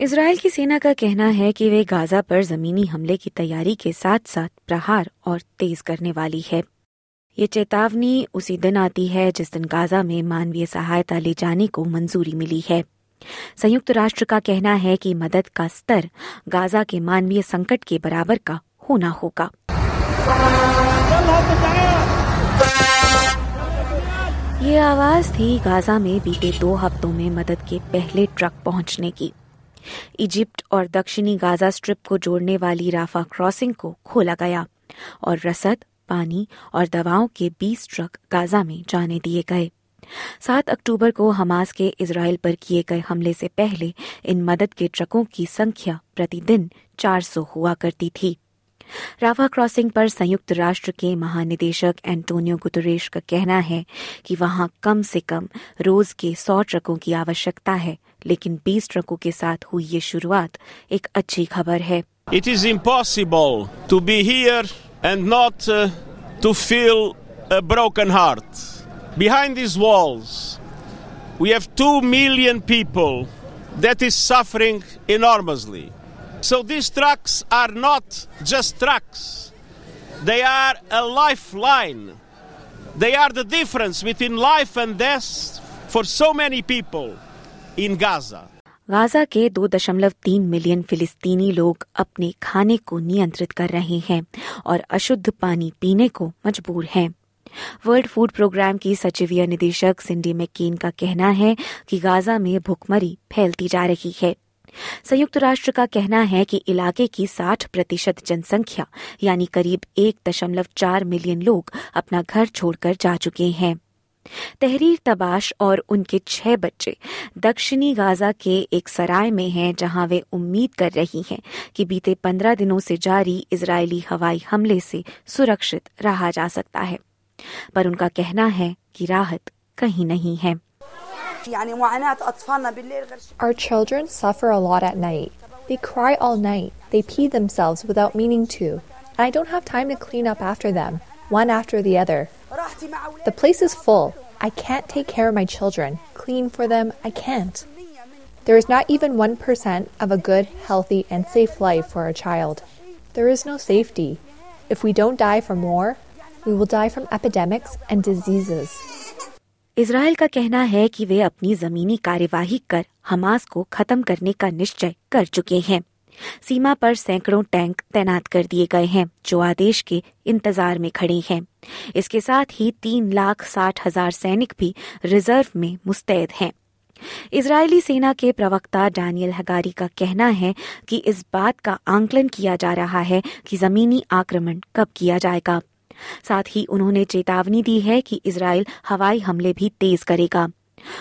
Israel की सेना का कहना है कि वे गाजा पर जमीनी हमले की तैयारी के साथ साथ प्रहार और तेज करने वाली है। ये चेतावनी उसी दिन आती है जिस दिन गाजा में मानवीय सहायता ले जाने को मंजूरी मिली है। संयुक्त राष्ट्र का कहना है कि मदद का स्तर गाजा के मानवीय संकट के बराबर का होना होगा। ये आवाज़ थी गाजा में बीते दो हफ्तों में मदद के पहले ट्रक पहुँचने की। इजिप्ट और दक्षिणी गाजा स्ट्रिप को जोड़ने वाली राफा क्रॉसिंग को खोला गया और रसद, पानी और दवाओं के 20 ट्रक गाजा में जाने दिए गए। सात अक्टूबर को हमास के इसराइल पर किए गए हमले से पहले इन मदद के ट्रकों की संख्या प्रतिदिन 400 हुआ करती थी। राफा क्रॉसिंग पर संयुक्त राष्ट्र के महानिदेशक एंटोनियो गुतरेश का कहना है कि वहाँ कम से कम रोज के 100 ट्रकों की आवश्यकता है लेकिन 20 ट्रकों के साथ हुई ये शुरुआत एक अच्छी खबर है It is impossible to be here and not uh, to feel a broken heart. Behind these walls, we have two million people that is suffering enormously. So these trucks are not just trucks. They are a lifeline. They are the difference between life and death for so many people In Gaza. Gaza के 2.3 million फिलिस्तीनी लोग अपने खाने को नियंत्रित कर रहे हैं और अशुद्ध पानी पीने को मजबूर हैं। वर्ल्ड फ़ूड प्रोग्राम की सचिवीय निदेशक सिंडी मैकेन का कहना है कि गाजा में भुखमरी फैलती जा रही है। संयुक्त राष्ट्र का कहना है कि इलाके की 60 प्रतिशत जनसंख्या, यानी करीब 1.4 मिलियन लोग, अपना घर छोड़कर जा चुके हैं। तहरीर तबाश और उनके छह बच्चे दक्षिणी गाजा के एक सराय में हैं जहाँ वे उम्मीद कर रही हैं कि बीते पंद्रह दिनों से जारी इजरायली हवाई हमले से सुरक्षित रहा जा सकता है पर उनका कहना है कि राहत कहीं नहीं है Our children suffer a lot at night. They cry all night. They pee themselves without meaning to. And I don't have time to clean up after them, one after the other. The place is full. I can't take care of my children, clean for them. I can't. There is not even 1% of a good, healthy, and safe life for a child. There is no safety. If we don't die from war, we will die from epidemics and diseases. Israel का कहना है कि वे अपनी जमीनी कार्यवाही कर Hamas को खत्म करने का निश्चय कर चुके हैं सीमा पर सैकड़ों टैंक तैनात कर दिए गए हैं, जो आदेश के इंतज़ार में खड़े हैं। इसके साथ ही तीन लाख साठ हज़ार सैनिक भी रिज़र्व में मुस्तैद हैं। इजरायली सेना के प्रवक्ता डैनियल हगारी का कहना है कि इस बात का आंकलन किया जा रहा है कि जमीनी आक्रमण कब किया जाएगा। साथ ही उन्होंने चेतावनी दी है कि इसराइल हवाई हमले भी तेज करेगा।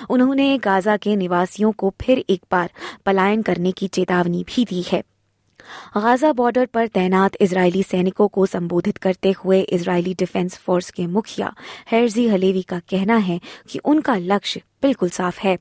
उन्होंने गाजा के निवासियों को फिर एक बार पलायन करने की चेतावनी भी दी है गाजा बॉर्डर पर तैनात इजरायली सैनिकों को संबोधित करते हुए इजरायली डिफेंस फोर्स के मुखिया हैरजी हलेवी का कहना है कि उनका लक्ष्य बिल्कुल साफ़ है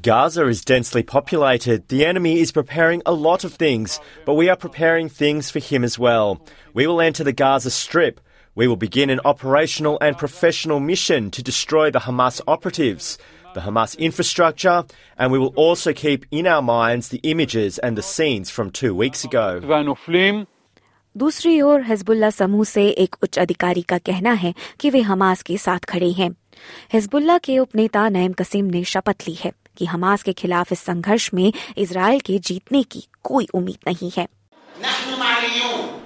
Gaza is densely populated. The enemy is preparing a lot of things, but we are preparing things for him as well. We will enter the Gaza Strip. We will begin an operational and professional mission to destroy the Hamas operatives, the Hamas infrastructure, and we will also keep in our minds the images and the scenes from two weeks ago. दूसरी ओर Hezbollah समूह से एक उच्च अधिकारी का कहना है कि वे हमास के साथ खड़े हैं हिजबुल्ला के उपनेता नईम कसीम ने शपथ ली है कि हमास के खिलाफ इस संघर्ष में इसराइल के जीतने की कोई उम्मीद नहीं है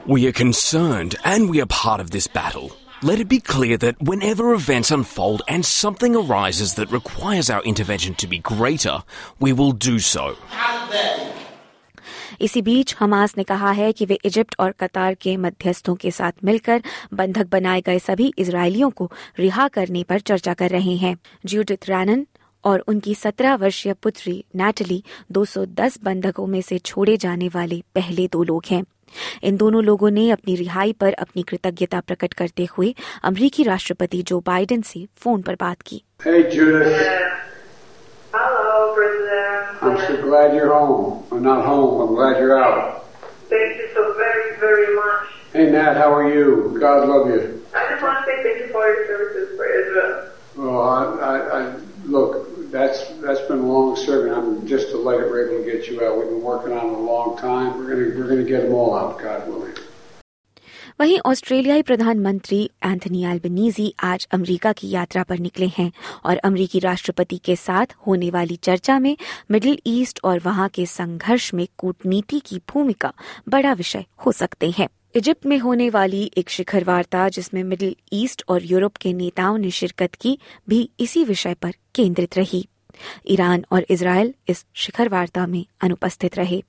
We are concerned and we are part of this battle. Let it be clear that whenever events unfold and something arises that requires our intervention to be greater, we will do so. इसी बीच Hamas ने कहा है कि वे Egypt और कतार के मध्यस्थों के साथ मिलकर बंधक बनाए गए सभी इसराइलियों को रिहा करने पर चर्चा कर रहे हैं जूडिथ रैनन और उनकी सत्रह वर्षीय पुत्री नेटली 210 बंधकों में से छोड़े जाने वाले पहले दो लोग हैं। इन दोनों लोगों ने अपनी रिहाई पर अपनी कृतज्ञता प्रकट करते हुए अमरीकी राष्ट्रपति जो बाइडेन से फ़ोन पर बात की। Oh, I, I, I long serving. I'm just delighted we're able to get you out. We've been working on it a long time. We're gonna we're gonna get them all out, God willing. वहीं ऑस्ट्रेलियाई प्रधानमंत्री Anthony Albanese आज America की यात्रा पर निकले हैं और अमेरिकी राष्ट्रपति के साथ होने वाली चर्चा में मिडिल ईस्ट और वहाँ के संघर्ष में कूटनीति की भूमिका बड़ा विषय हो सकते हैं इजिप्ट में होने वाली एक शिखर वार्ता जिसमें मिडिल ईस्ट और यूरोप के नेताओं ने शिरकत की भी इसी विषय पर केंद्रित रही ईरान और इसराइल इस शिखर वार्ता में अनुपस्थित रहे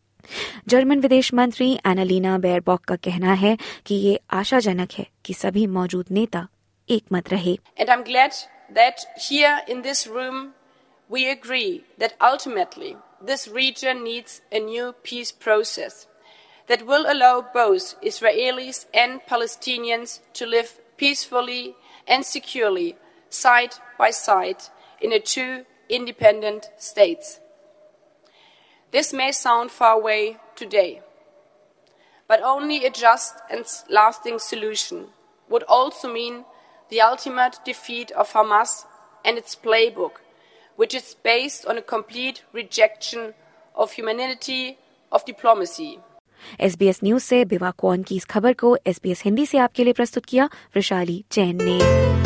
जर्मन विदेश मंत्री एनालीना बेयरबॉक का कहना है कि ये आशाजनक है कि सभी मौजूद नेता एकमत रहे And I'm glad that here in this room we agree that ultimately this region needs a new peace process that will allow both Israelis and Palestinians to live peacefully and securely side by side in a two independent states. This may sound far away today, but only a just and lasting solution would also mean the ultimate defeat of Hamas and its playbook, which is based on a complete rejection of humanity, of diplomacy. SBS news से बिवा कौन की इस खबर को SBS Hindi से आपके लिए प्रस्तुत किया वृशाली जैन ने